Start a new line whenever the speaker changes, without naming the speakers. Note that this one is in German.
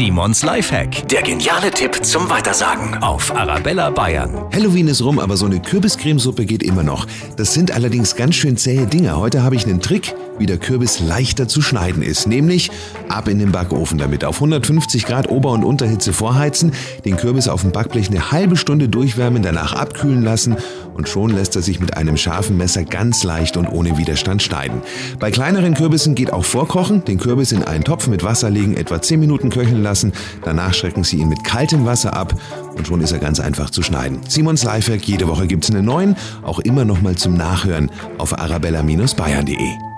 Simons Lifehack. Der geniale Tipp zum Weitersagen auf Arabella Bayern.
Halloween ist rum, aber so eine Kürbiscremesuppe geht immer noch. Das sind allerdings ganz schön zähe Dinge. Heute habe ich einen Trick, wie der Kürbis leichter zu schneiden ist. Nämlich ab in den Backofen damit. Auf 150 Grad Ober- und Unterhitze vorheizen, den Kürbis auf dem Backblech eine halbe Stunde durchwärmen, danach abkühlen lassen und schon lässt er sich mit einem scharfen Messer ganz leicht und ohne Widerstand schneiden. Bei kleineren Kürbissen geht auch vorkochen, den Kürbis in einen Topf mit Wasser legen, etwa 10 Minuten köcheln lassen, danach schrecken Sie ihn mit kaltem Wasser ab und schon ist er ganz einfach zu schneiden. Simons Lifehack, jede Woche gibt es einen neuen, auch immer noch mal zum Nachhören auf arabella-bayern.de.